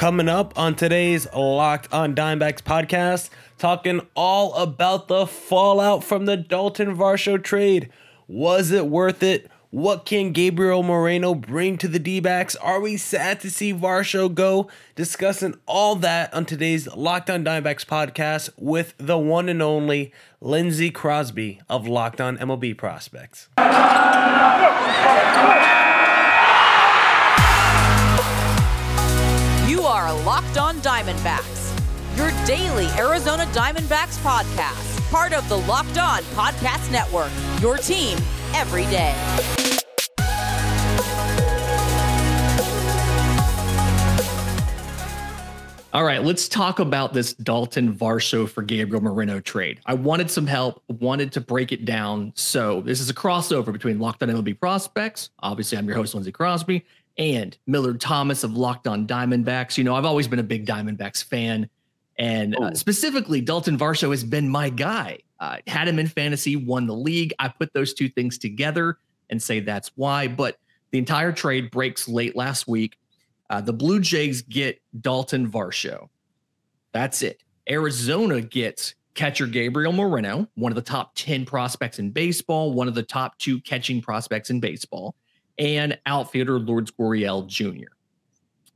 Coming up on today's Locked on Diamondbacks podcast, talking all about the fallout from the Dalton Varsho trade. Was it worth it? What can Gabriel Moreno bring to the D backs? Are we sad to see Varsho go? Discussing all that on today's Locked On Diamondbacks podcast with the one and only Lindsey Crosby of Locked On MLB Prospects. Diamondbacks, your daily Arizona Diamondbacks podcast, part of the Locked On Podcast Network, your team every day. All right, let's talk about this Dalton Varsho for Gabriel Moreno trade. I wanted some help, wanted to break it down. So this is a crossover between Locked On MLB Prospects. Obviously, I'm your host, Lindsey Crosby, and Millard Thomas of Locked On Diamondbacks. You know, I've always been a big Diamondbacks fan, and uh, specifically, Dalton Varsho has been my guy. Uh, had him in fantasy, won the league. I put those two things together and say that's why. But the entire trade breaks late last week. Uh, the Blue Jays get Dalton Varsho. That's it. Arizona gets catcher Gabriel Moreno, one of the top 10 prospects in baseball, one of the top two catching prospects in baseball, and outfielder Lourdes Gurriel Jr.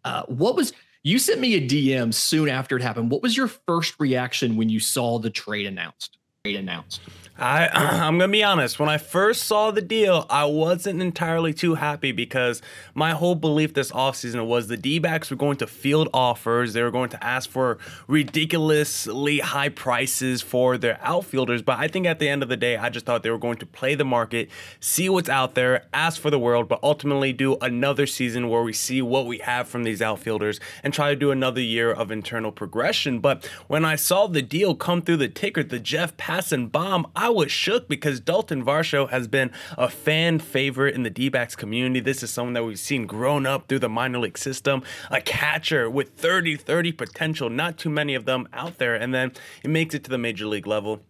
Uh, what was you sent me a DM soon after it happened? What was your first reaction when you saw the trade announced? Trade announced. I I'm gonna be honest. When I first saw the deal, I wasn't entirely too happy because my whole belief this offseason was the D-backs were going to field offers. They were going to ask for ridiculously high prices for their outfielders. But I think at the end of the day, I just thought they were going to play the market, see what's out there, ask for the world, but ultimately do another season where we see what we have from these outfielders and try to do another year of internal progression. But when I saw the deal come through the ticker, the Jeff Passan bomb, I was shook because Dalton Varsho has been a fan favorite in the D backs community. This is someone that we've seen grown up through the minor league system, a catcher with 30 30 potential, not too many of them out there. And then it makes it to the major league level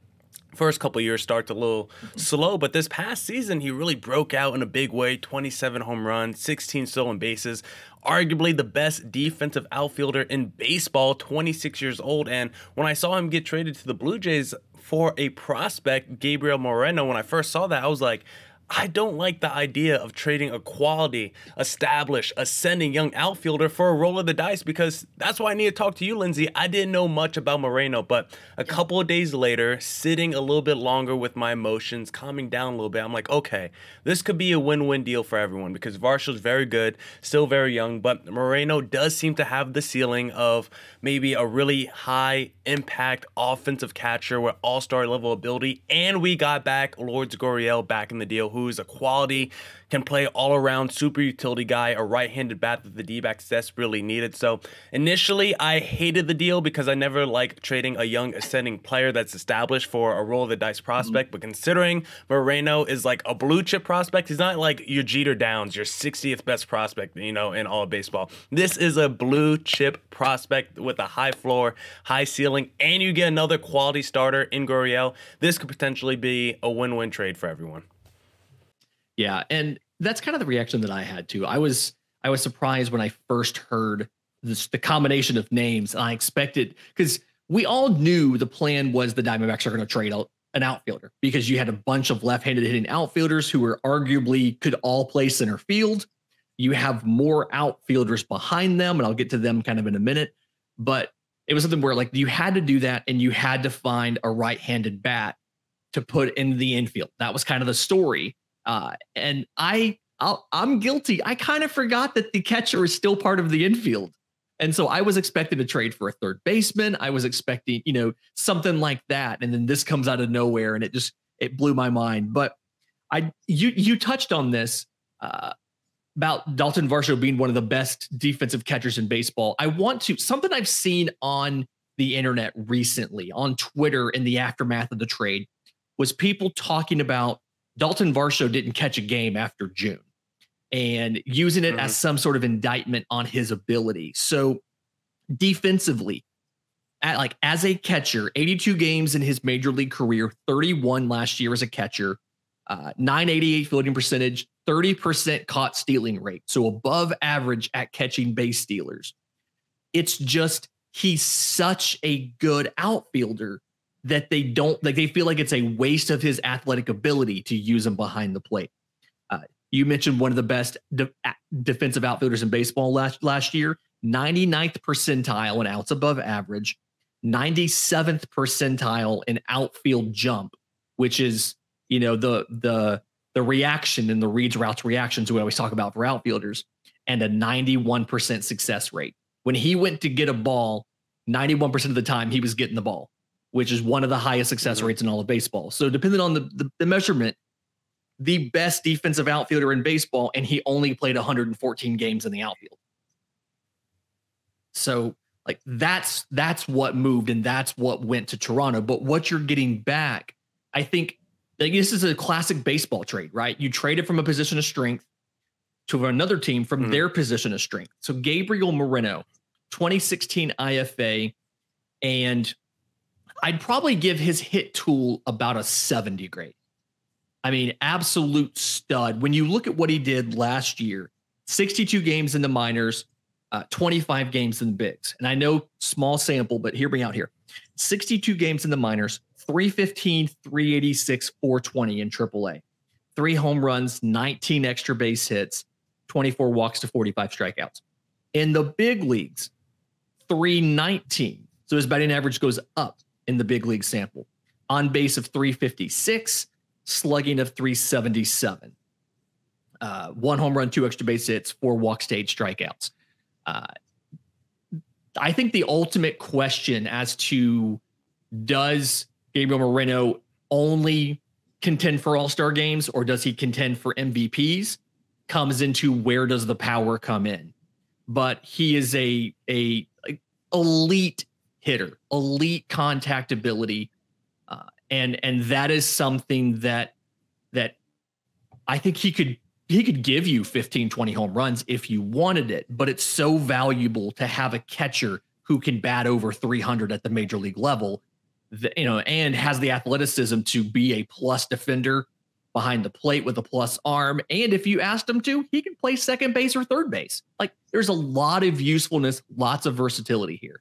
first couple years starts a little slow, but this past season he really broke out in a big way. 27 home runs, 16 stolen bases, arguably the best defensive outfielder in baseball, 26 years old. And when I saw him get traded to the Blue Jays for a prospect, Gabriel Moreno, when I first saw that, I was like, I don't like the idea of trading a quality, established, ascending young outfielder for a roll of the dice because that's why I need to talk to you, Lindsey. I didn't know much about Moreno, but a couple of days later, sitting a little bit longer with my emotions, calming down a little bit, I'm like, okay, this could be a win win deal for everyone because Varsho's very good, still very young, but Moreno does seem to have the ceiling of maybe a really high impact offensive catcher with all star level ability. And we got back Lourdes Gurriel back in the deal who's a quality, can play all around super utility guy, a right handed bat that the D backs desperately needed. So initially, I hated the deal because I never like trading a young ascending player that's established for a roll of the dice prospect. Mm-hmm. But considering Moreno is like a blue chip prospect, he's not like your Jeter Downs, your 60th best prospect, you know, in all of baseball. This is a blue chip prospect with a high floor, high ceiling, and you get another quality starter in Gurriel. This could potentially be a win win trade for everyone. Yeah, and that's kind of the reaction that I had too. I was I was surprised when I first heard this the combination of names. And I expected because we all knew the plan was the Diamondbacks are going to trade out an outfielder because you had a bunch of left-handed hitting outfielders who were arguably could all play center field. You have more outfielders behind them, and I'll get to them kind of in a minute. But it was something where like you had to do that, and you had to find a right-handed bat to put in the infield. That was kind of the story. Uh, and I, i am guilty. I kind of forgot that the catcher is still part of the infield. And so I was expecting to trade for a third baseman. I was expecting, you know, something like that. And then this comes out of nowhere and it just, it blew my mind. But I, you, you touched on this uh, about Dalton Varsho being one of the best defensive catchers in baseball. I want to, something I've seen on the internet recently on Twitter in the aftermath of the trade was people talking about Dalton Varsho didn't catch a game after June and using it mm-hmm. as some sort of indictment on his ability. So defensively, at like as a catcher, 82 games in his major league career, 31 last year as a catcher, uh, 988 fielding percentage, 30% caught stealing rate. So above average at catching base stealers. It's just he's such a good outfielder that they don't like they feel like it's a waste of his athletic ability to use him behind the plate. Uh, you mentioned one of the best de- defensive outfielders in baseball last last year, 99th percentile in outs above average, 97th percentile in outfield jump, which is you know the the the reaction and the reads routes reactions we always talk about for outfielders, and a 91% success rate. When he went to get a ball, 91% of the time he was getting the ball, which is one of the highest success mm-hmm. rates in all of baseball. So depending on the, the, the measurement, the best defensive outfielder in baseball, and he only played 114 games in the outfield. So like that's that's what moved and that's what went to Toronto. But what you're getting back, I think like this is a classic baseball trade, right? You traded from a position of strength to another team from mm-hmm. their position of strength. So Gabriel Moreno, 2016 IFA, and I'd probably give his hit tool about a 70 grade. I mean, absolute stud. When you look at what he did last year, 62 games in the minors, uh, 25 games in the bigs. And I know small sample, but hear me out here 62 games in the minors, 315, 386, 420 in AAA, three home runs, 19 extra base hits, 24 walks to 45 strikeouts. In the big leagues, 319. So his batting average goes up in the big league sample. On base of 356, slugging of 377. Uh, one home run, two extra base hits, four walk stage strikeouts. Uh, I think the ultimate question as to does Gabriel Moreno only contend for all star games or does he contend for MVPs comes into where does the power come in? But he is a, a, a elite hitter, elite contact ability. Uh, and and that is something that that I think he could he could give you 15 20 home runs if you wanted it but it's so valuable to have a catcher who can bat over 300 at the major league level you know, and has the athleticism to be a plus defender behind the plate with a plus arm. And if you asked him to, he can play second base or third base. Like there's a lot of usefulness, lots of versatility here.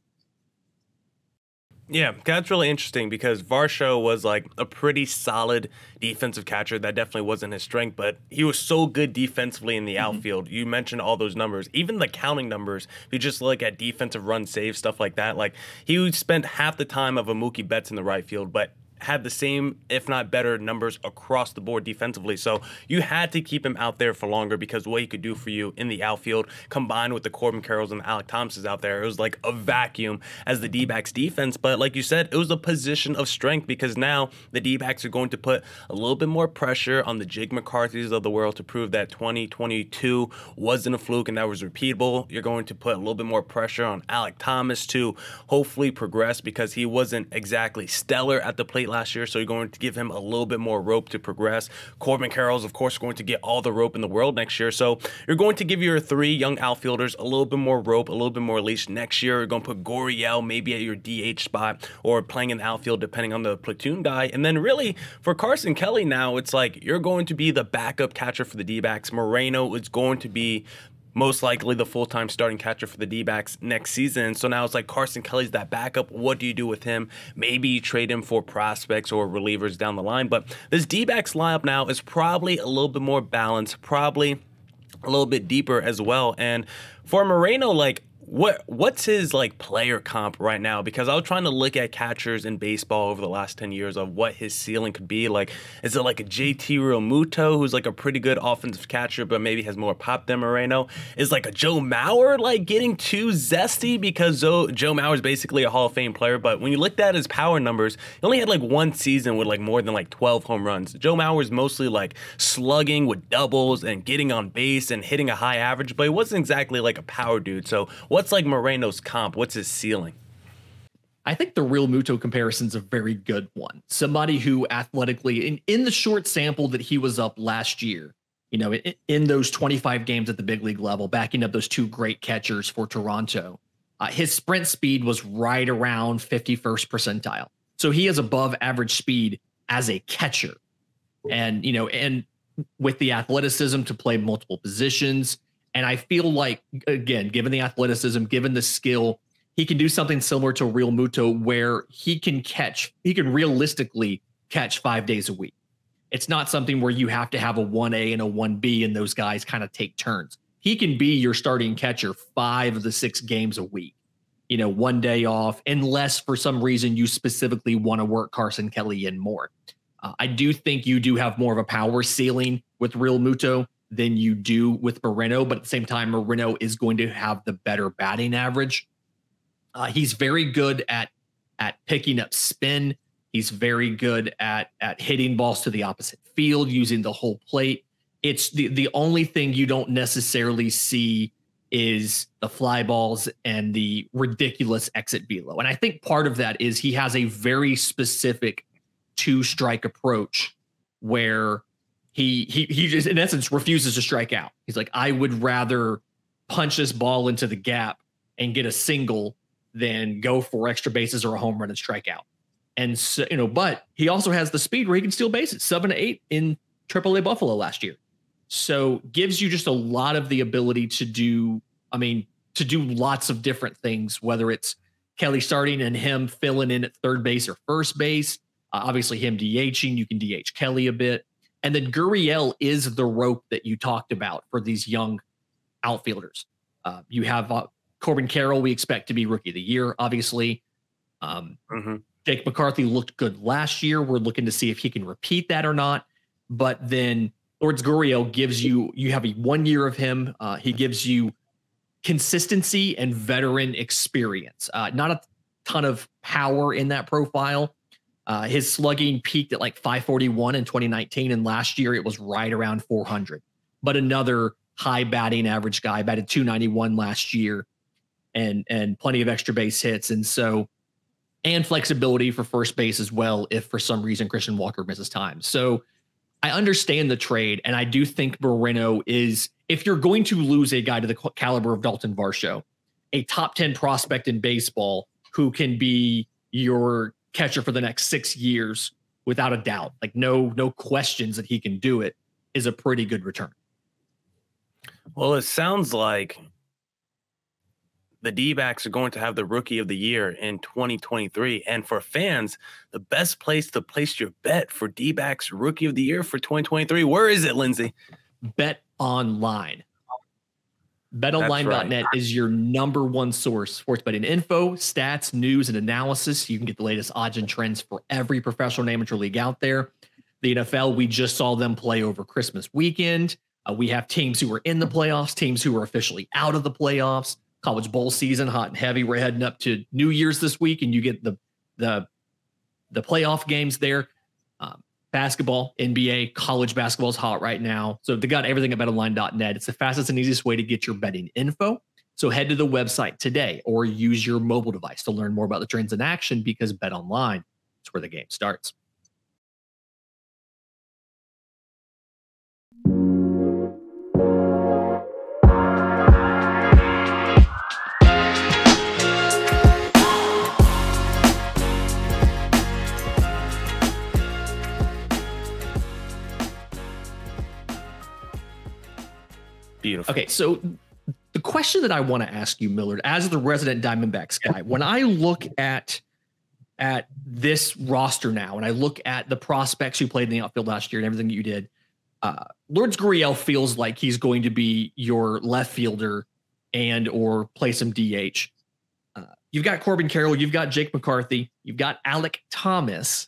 Yeah, that's really interesting because Varsho was like a pretty solid defensive catcher. That definitely wasn't his strength, but he was so good defensively in the mm-hmm. outfield. You mentioned all those numbers, even the counting numbers. If you just look at defensive run save stuff like that, like he spent half the time of a Mookie Betts in the right field, but had the same, if not better, numbers across the board defensively. So you had to keep him out there for longer because what he could do for you in the outfield, combined with the Corbin Carrolls and the Alek Thomases out there, it was like a vacuum as the D backs defense. But like you said, it was a position of strength because now the D backs are going to put a little bit more pressure on the Jake McCarthy's of the world to prove that 2022 wasn't a fluke and that was repeatable. You're going to put a little bit more pressure on Alek Thomas to hopefully progress because he wasn't exactly stellar at the plate last year, so you're going to give him a little bit more rope to progress. Corbin Carroll's, of course, going to get all the rope in the world next year, so you're going to give your three young outfielders a little bit more rope, a little bit more leash. Next year, you're going to put Gurriel maybe at your DH spot or playing in the outfield depending on the platoon guy. And then really for Carson Kelly now, it's like you're going to be the backup catcher for the D-backs. Moreno is going to be most likely the full time starting catcher for the D backs next season. So now it's like Carson Kelly's that backup. What do you do with him? Maybe you trade him for prospects or relievers down the line. But this D backs lineup now is probably a little bit more balanced, probably a little bit deeper as well. And for Moreno, like what what's his like player comp right now? Because I was trying to look at catchers in baseball over the last ten years of what his ceiling could be. Like, is it like a JT Realmuto who's like a pretty good offensive catcher, but maybe has more pop than Moreno? Is like a Joe Mauer like getting too zesty because Joe, Joe Mauer is basically a Hall of Fame player, but when you looked at his power numbers, he only had like one season with like more than like twelve home runs. Joe Mauer is mostly like slugging with doubles and getting on base and hitting a high average, but he wasn't exactly like a power dude. So what's like Moreno's comp? What's his ceiling? I think the Realmuto comparison is a very good one. Somebody who athletically, in, in the short sample that he was up last year, you know, in, in, those 25 games at the big league level, backing up those two great catchers for Toronto, uh, his sprint speed was right around 51st percentile. So he has above average speed as a catcher. And, you know, and with the athleticism to play multiple positions, and I feel like, again, given the athleticism, given the skill, he can do something similar to Realmuto where he can catch, he can realistically catch five days a week. It's not something where you have to have a 1A and a 1B and those guys kind of take turns. He can be your starting catcher five of the six games a week, you know, one day off, unless for some reason you specifically want to work Carson Kelly in more. Uh, I do think you do have more of a power ceiling with Realmuto than you do with Moreno, but at the same time, Moreno is going to have the better batting average. Uh, he's very good at at picking up spin. He's very good at at hitting balls to the opposite field using the whole plate. It's the the only thing you don't necessarily see is the fly balls and the ridiculous exit velo. And I think part of that is he has a very specific two strike approach where he he he just in essence refuses to strike out. He's like, I would rather punch this ball into the gap and get a single than go for extra bases or a home run and strike out. And so, you know, but he also has the speed where he can steal bases, seven to eight in AAA Buffalo last year. So gives you just a lot of the ability to do, I mean, to do lots of different things, whether it's Kelly starting and him filling in at third base or first base. Uh, obviously, him DHing, you can DH Kelly a bit. And then Gurriel is the rope that you talked about for these young outfielders. Uh, you have uh, Corbin Carroll, we expect to be rookie of the year, obviously. Um, mm-hmm. Jake McCarthy looked good last year. We're looking to see if he can repeat that or not. But then Lourdes Gurriel gives you, you have a one year of him. Uh, he gives you consistency and veteran experience. Uh, not a ton of power in that profile. Uh, his slugging peaked at like 541 in 2019, and last year it was right around 400. But another high batting average guy, batted 291 last year and and plenty of extra base hits. And so and flexibility for first base as well if for some reason Christian Walker misses time. So I understand the trade, and I do think Moreno is if you're going to lose a guy to the caliber of Dalton Varsho, a top 10 prospect in baseball who can be your catcher for the next six years without a doubt, like no, no questions that he can do it, is a pretty good return. Well, it sounds like the D backs are going to have the rookie of the year in 2023. And for fans, the best place to place your bet for D backs rookie of the year for 2023, where is it, Lindsey? Bet online. BetOnline.net right. is your number one source sports betting info, stats, news, and analysis. You can get the latest odds and trends for every professional and amateur league out there. The NFL, we just saw them play over Christmas weekend. Uh, we have teams who are in the playoffs, teams who are officially out of the playoffs college bowl season hot and heavy. We're heading up to New Year's this week, and you get the the the playoff games there. Um, basketball, NBA, college basketball is hot right now. So they got everything at betonline.net. It's the fastest and easiest way to get your betting info. So head to the website today or use your mobile device to learn more about the trends in action because BetOnline is where the game starts. Beautiful. Okay, so the question that I want to ask you, Millard, as the resident Diamondbacks guy, when I look at at this roster now, and I look at the prospects who played in the outfield last year and everything that you did, uh, Lourdes Gurriel feels like he's going to be your left fielder and or play some DH. Uh, you've got Corbin Carroll, you've got Jake McCarthy, you've got Alek Thomas,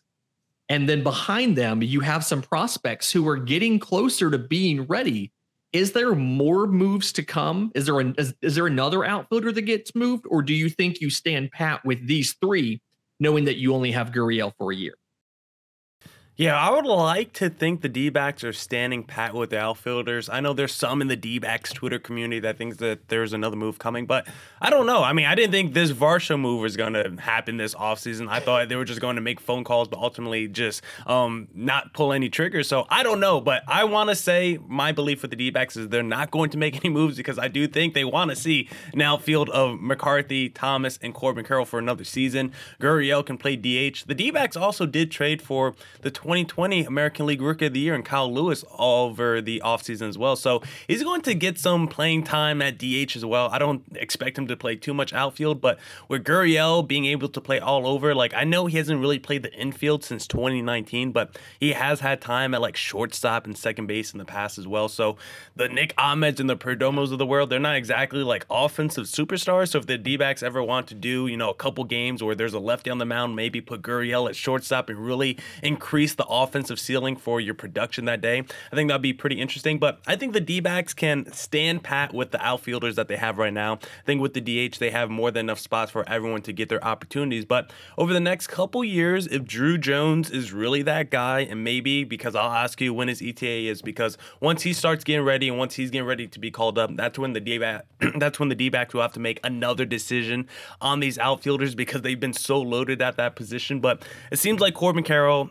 and then behind them you have some prospects who are getting closer to being ready is there more moves to come? Is there is, is there another outfielder that gets moved, or do you think you stand pat with these three, knowing that you only have Gurriel for a year? Yeah, I would like to think the D backs are standing pat with the outfielders. I know there's some in the D backs Twitter community that thinks that there's another move coming, but I don't know. I mean, I didn't think this Varsho move was going to happen this offseason. I thought they were just going to make phone calls, but ultimately just um, not pull any triggers. So I don't know, but I want to say my belief with the D backs is they're not going to make any moves because I do think they want to see an outfield of McCarthy, Thomas, and Corbin Carroll for another season. Gurriel can play DH. The D backs also did trade for the 2020 American League Rookie of the Year and Kyle Lewis over the offseason as well. So he's going to get some playing time at DH as well. I don't expect him to play too much outfield, but with Gurriel being able to play all over, like I know he hasn't really played the infield since 2019, but he has had time at like shortstop and second base in the past as well. So the Nick Ahmeds and the Perdomos of the world, they're not exactly like offensive superstars. So if the D backs ever want to do, you know, a couple games where there's a lefty on the mound, maybe put Gurriel at shortstop and really increase the offensive ceiling for your production that day. I think that'd be pretty interesting. But I think the D backs can stand pat with the outfielders that they have right now. I think with the DH, they have more than enough spots for everyone to get their opportunities. But over the next couple years, if Drew Jones is really that guy, and maybe because I'll ask you when his ETA is, because once he starts getting ready and once he's getting ready to be called up, that's when the D back that's when the D backs will have to make another decision on these outfielders because they've been so loaded at that position. But it seems like Corbin Carroll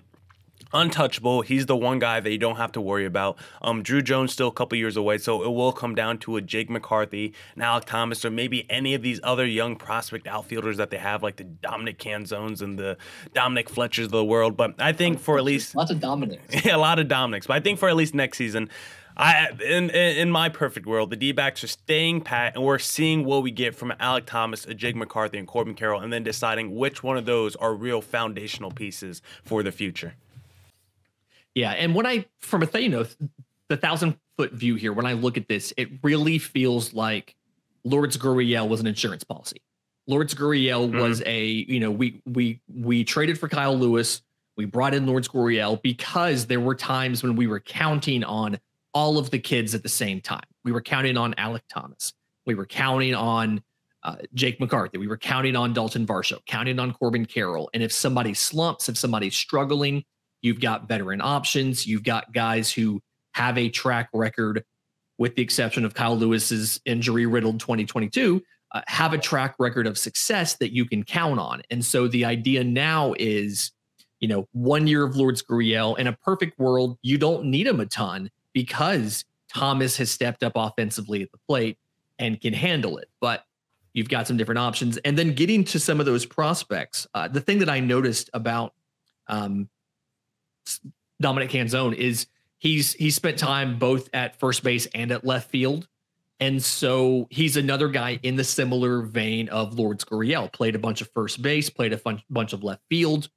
untouchable. He's the one guy that you don't have to worry about. Um, Drew Jones still a couple years away, so it will come down to a Jake McCarthy, and Alek Thomas, or maybe any of these other young prospect outfielders that they have, like the Dominic Canzones and the Dominic Fletchers of the world. But I think for at least lots of Dominics, yeah, a lot of Dominics. But I think for at least next season. I in in my perfect world, the D-backs are staying pat, and we're seeing what we get from Alek Thomas, a Jake McCarthy, and Corbin Carroll, and then deciding which one of those are real foundational pieces for the future. Yeah, and when I from a you know the thousand foot view here, when I look at this, it really feels like Lourdes Gurriel was an insurance policy. Lourdes Gurriel mm-hmm. was a you know we we we traded for Kyle Lewis. We brought in Lourdes Gurriel because there were times when we were counting on all of the kids at the same time. We were counting on Alek Thomas. We were counting on uh, Jake McCarthy. We were counting on Dalton Varsho, counting on Corbin Carroll. And if somebody slumps, if somebody's struggling, You've got veteran options. You've got guys who have a track record, with the exception of Kyle Lewis's injury riddled 2022, uh, have a track record of success that you can count on. And so the idea now is, you know, one year of Lourdes Gurriel in a perfect world, you don't need him a ton because Thomas has stepped up offensively at the plate and can handle it. But you've got some different options. And then getting to some of those prospects, uh, the thing that I noticed about um, Dominic Canzone is he's he's spent time both at first base and at left field. And so he's another guy in the similar vein of Lourdes Gurriel. Played a bunch of first base, played a fun, bunch of left field,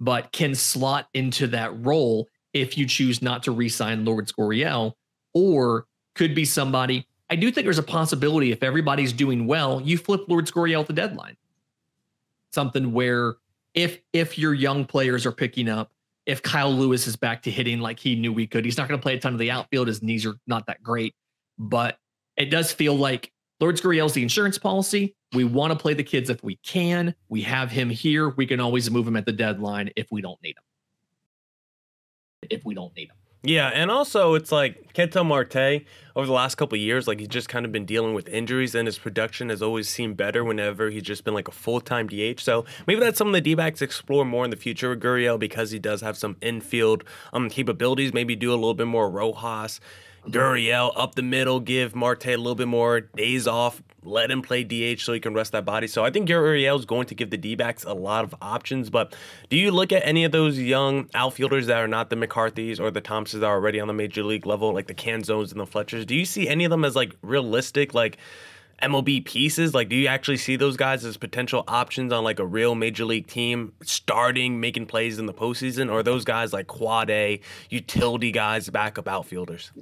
but can slot into that role if you choose not to re-sign Lourdes Gurriel, or could be somebody. I do think there's a possibility if everybody's doing well, you flip Lourdes Gurriel at the deadline. Something where if if your young players are picking up if Kyle Lewis is back to hitting like he knew we could. He's not going to play a ton of the outfield. His knees are not that great, but it does feel like Lourdes Gurriel's the insurance policy. We want to play the kids if we can. We have him here. We can always move him at the deadline if we don't need him. If we don't need him. Yeah, and also it's like Ketel Marte over the last couple years, like he's just kind of been dealing with injuries, and his production has always seemed better whenever he's just been like a full time DH. So maybe that's something the D backs explore more in the future with Gurriel because he does have some infield um capabilities. Maybe do a little bit more Rojas Gurriel up the middle, give Marte a little bit more days off, let him play DH so he can rest that body. So I think Gurriel is going to give the D backs a lot of options. But do you look at any of those young outfielders that are not the McCarthys or the Thompsons that are already on the major league level, like the Canzones and the Fletchers? Do you see any of them as like realistic, like MLB pieces? Like, do you actually see those guys as potential options on like a real major league team starting making plays in the postseason? Or those guys like quad A utility guys, backup outfielders?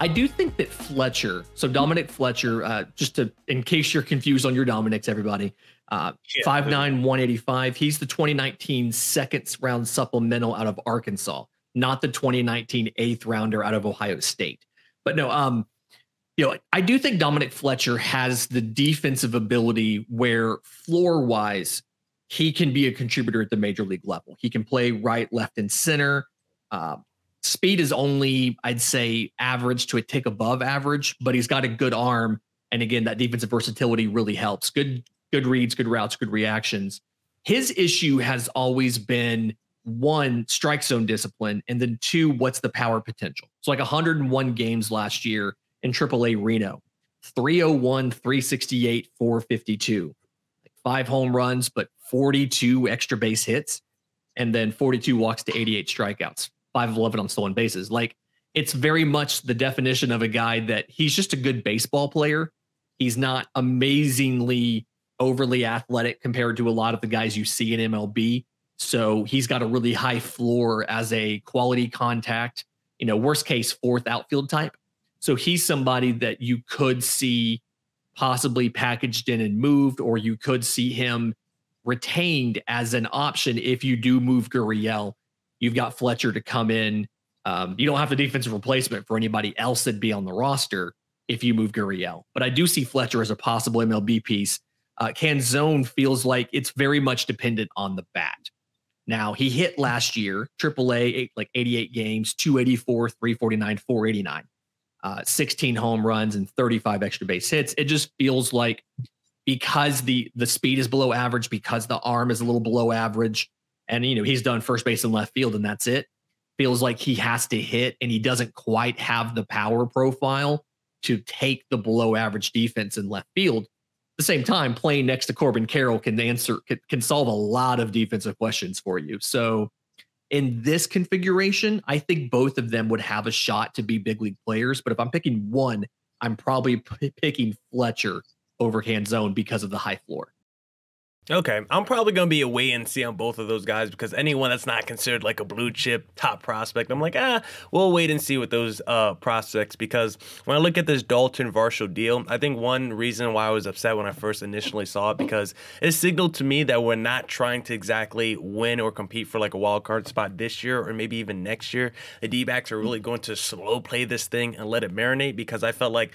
I do think that Fletcher, so Dominic Fletcher, uh, just to in case you're confused on your Dominics, everybody, uh, yeah. nine one eighty five. He's the 2019 second round supplemental out of Arkansas, not the 2019 eighth rounder out of Ohio State. But no, um, you know, I do think Dominic Fletcher has the defensive ability where floor wise, he can be a contributor at the major league level. He can play right, left, and center. Uh, Speed is only, I'd say, average to a tick above average, but he's got a good arm. And again, that defensive versatility really helps. Good, good reads, good routes, good reactions. his issue has always been one strike zone discipline, and then two, what's the power potential? So like 101 games last year in AAA Reno, 301, 368, 452, like five home runs, but 42 extra base hits, and then 42 walks to 88 strikeouts, five of 11 on stolen bases. Like it's very much the definition of a guy that he's just a good baseball player. He's not amazingly overly athletic compared to a lot of the guys you see in MLB. So he's got a really high floor as a quality contact, you know, worst case fourth outfield type. So he's somebody that you could see possibly packaged in and moved, or you could see him retained as an option if you do move Gurriel. You've got Fletcher to come in. Um, you don't have the defensive replacement for anybody else that'd be on the roster if you move Gurriel. But I do see Fletcher as a possible MLB piece. Uh, Canzone feels like it's very much dependent on the bat. Now he hit last year, AAA, eight, like 88 games, 284, 349, 489, uh, 16 home runs and 35 extra base hits. It just feels like because the the speed is below average, because the arm is a little below average, and you know he's done first base and left field, and that's it. Feels like he has to hit, and he doesn't quite have the power profile to take the below average defense in left field At the same time, playing next to Corbin Carroll can answer can, can solve a lot of defensive questions for you. So in this configuration, I think both of them would have a shot to be big league players. But if I'm picking one, I'm probably p- picking Fletcher over Canzone because of the high floor. Okay, I'm probably to be a wait and see on both of those guys because anyone that's not considered like a blue chip top prospect, I'm like, ah, we'll wait and see with those uh, prospects because when I look at this Dalton Varsho deal, I think one reason why I was upset when I first initially saw it because it signaled to me that we're not trying to exactly win or compete for like a wild card spot this year or maybe even next year. The D backs are really going to slow play this thing and let it marinate because I felt like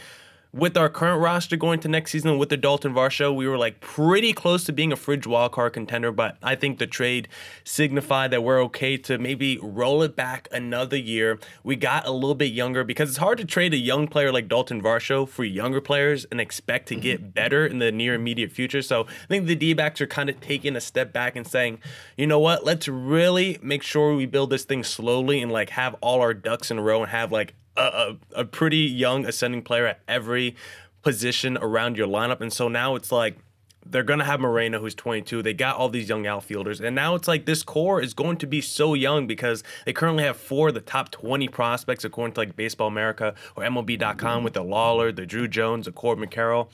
with our current roster going to next season with the Dalton Varsho, we were like pretty close to being a fridge wildcard contender, but I think the trade signified that we're okay to maybe roll it back another year. We got a little bit younger because it's hard to trade a young player like Dalton Varsho for younger players and expect to get better in the near immediate future. So I think the D backs are kind of taking a step back and saying, you know what, let's really make sure we build this thing slowly and like have all our ducks in a row and have like a, a, pretty young ascending player at every position around your lineup. And so now it's like they're going to have Moreno, who's 22. They got all these young outfielders. And now it's like this core is going to be so young because they currently have four of the top 20 prospects, according to like Baseball America or MLB.com, with the Lawlar, the Drew Jones, the Corbin Carroll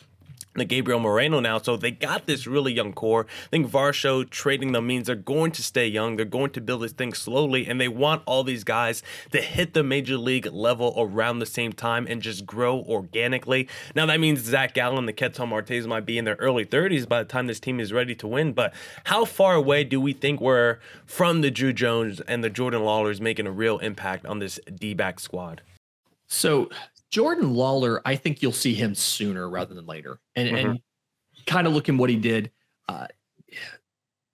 the Gabriel Moreno now. So they got this really young core. I think Varsho trading them means they're going to stay young. They're going to build this thing slowly, and they want all these guys to hit the major league level around the same time and just grow organically. Now that means Zach Gallen, the Ketel Martes might be in their early 30s by the time this team is ready to win. But how far away do we think we're from the Drew Jones and the Jordan Lawlars making a real impact on this D-back squad? So Jordan Lawlar, I think you'll see him sooner rather than later. And, mm-hmm. and kind of looking what he did. Uh,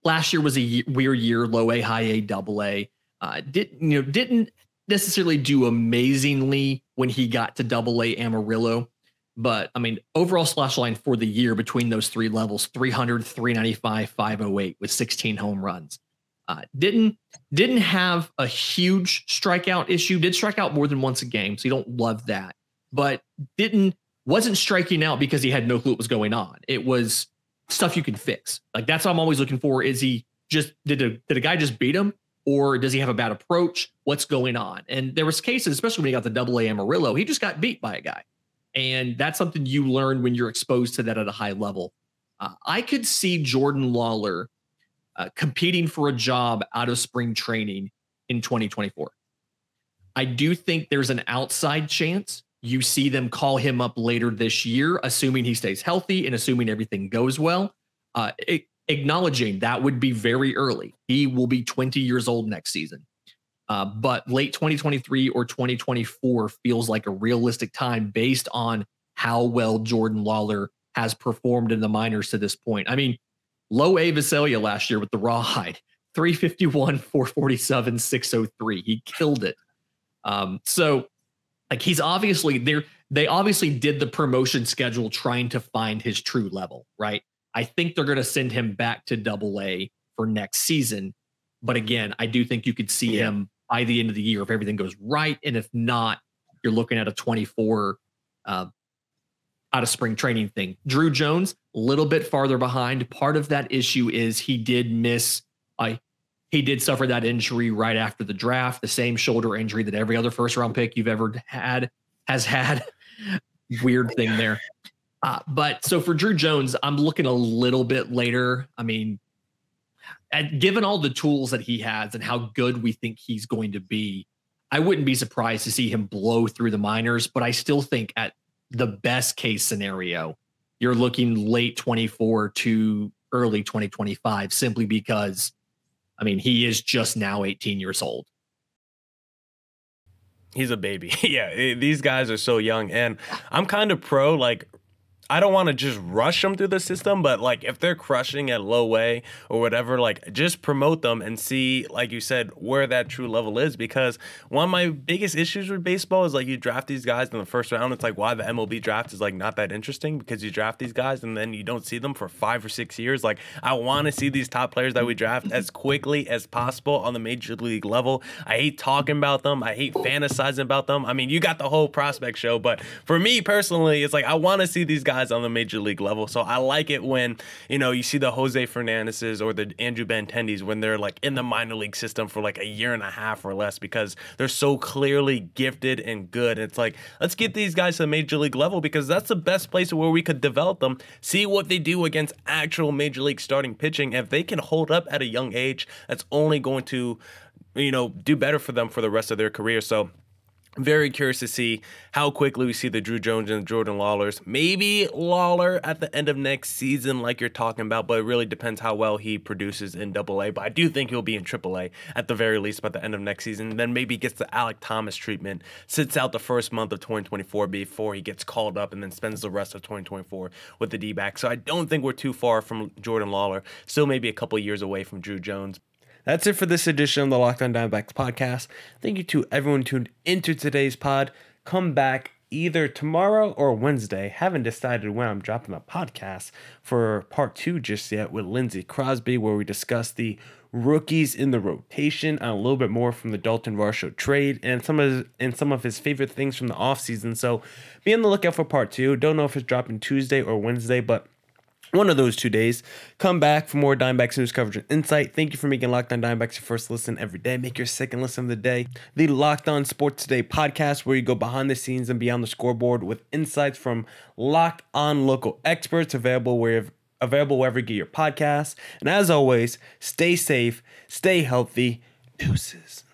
last year was a year, weird year, low A, high A, double A. Uh, did you know didn't necessarily do amazingly when he got to double A Amarillo. But I mean, overall slash line for the year between those three levels 300, 395, 508 with 16 home runs. Uh, didn't didn't have a huge strikeout issue. Did strike out more than once a game, so you don't love that but didn't wasn't striking out because he had no clue what was going on. It was stuff you can fix. Like that's what I'm always looking for. Is he just did a did a guy just beat him? Or does he have a bad approach? What's going on? And there was cases, especially when he got the double A Amarillo, he just got beat by a guy. And that's something you learn when you're exposed to that at a high level. Uh, I could see Jordan Lawlar uh, competing for a job out of spring training in 2024. I do think there's an outside chance you see them call him up later this year, assuming he stays healthy and assuming everything goes well. Uh, acknowledging that would be very early. He will be 20 years old next season. Uh, but late 2023 or 2024 feels like a realistic time based on how well Jordan Lawlar has performed in the minors to this point. I mean, low A Visalia last year with the rawhide 351, 447, 603. He killed it. Um, so like he's obviously there. They obviously did the promotion schedule trying to find his true level, right? I think they're going to send him back to double A for next season. But again, I do think you could see Yeah. him by the end of the year if everything goes right. And if not, you're looking at a 24 uh, out of spring training thing. Drew Jones, a little bit farther behind. Part of that issue is he did miss, I he did suffer that injury right after the draft, the same shoulder injury that every other first round pick you've ever had has had. Weird thing there. Uh, but so for Drew Jones, I'm looking a little bit later. I mean, and given all the tools that he has and how good we think he's going to be, I wouldn't be surprised to see him blow through the minors. But I still think at the best case scenario, you're looking late 24 to early 2025, simply because, I mean, he is just now 18 years old. He's a baby. yeah, eh, these guys are so young, and I'm kind of pro like. I don't want to just rush them through the system, but like if they're crushing at low A or whatever, like just promote them and see, like you said, where that true level is. Because one of my biggest issues with baseball is like you draft these guys in the first round. It's like why the MLB draft is like not that interesting because you draft these guys and then you don't see them for five or six years. Like I want to see these top players that we draft as quickly as possible on the major league level. I hate talking about them. I hate fantasizing about them. I mean, you got the whole prospect show, but for me personally, it's like I want to see these guys on the major league level. So I like it when, you know, you see the Jose Fernandezes or the Andrew Benintendis when they're like in the minor league system for like a year and a half or less because they're so clearly gifted and good. It's like, let's get these guys to the major league level because that's the best place where we could develop them, see what they do against actual major league starting pitching. If they can hold up at a young age, that's only going to, you know, do better for them for the rest of their career. So, very curious to see how quickly we see the Drew Jones and Jordan Lawlers. Maybe Lawlar at the end of next season, like you're talking about, but it really depends how well he produces in Double A. But I do think he'll be in Triple A at the very least by the end of next season. Then maybe gets the Alek Thomas treatment, sits out the first month of 2024 before he gets called up, and then spends the rest of 2024 with the D back. So I don't think we're too far from Jordan Lawlar. Still, maybe a couple years away from Drew Jones. That's it for this edition of the Locked On Diamondbacks podcast. Thank you to everyone tuned into today's pod. Come back either tomorrow or Wednesday. Haven't decided when I'm dropping the podcast for part two just yet with Lindsey Crosby, where we discuss the rookies in the rotation and a little bit more from the Dalton Varsho trade and some of his, and some of his favorite things from the offseason. So be on the lookout for part two. Don't know if it's dropping Tuesday or Wednesday, but one of those two days. Come back for more Dimebacks news coverage and insight. Thank you for making Locked On Dimebacks your first listen every day. Make your second listen of the day. The Locked On Sports Today podcast, where you go behind the scenes and beyond the scoreboard with insights from Locked On local experts available wherever available wherever you get your podcasts. And as always, stay safe, stay healthy. Deuces.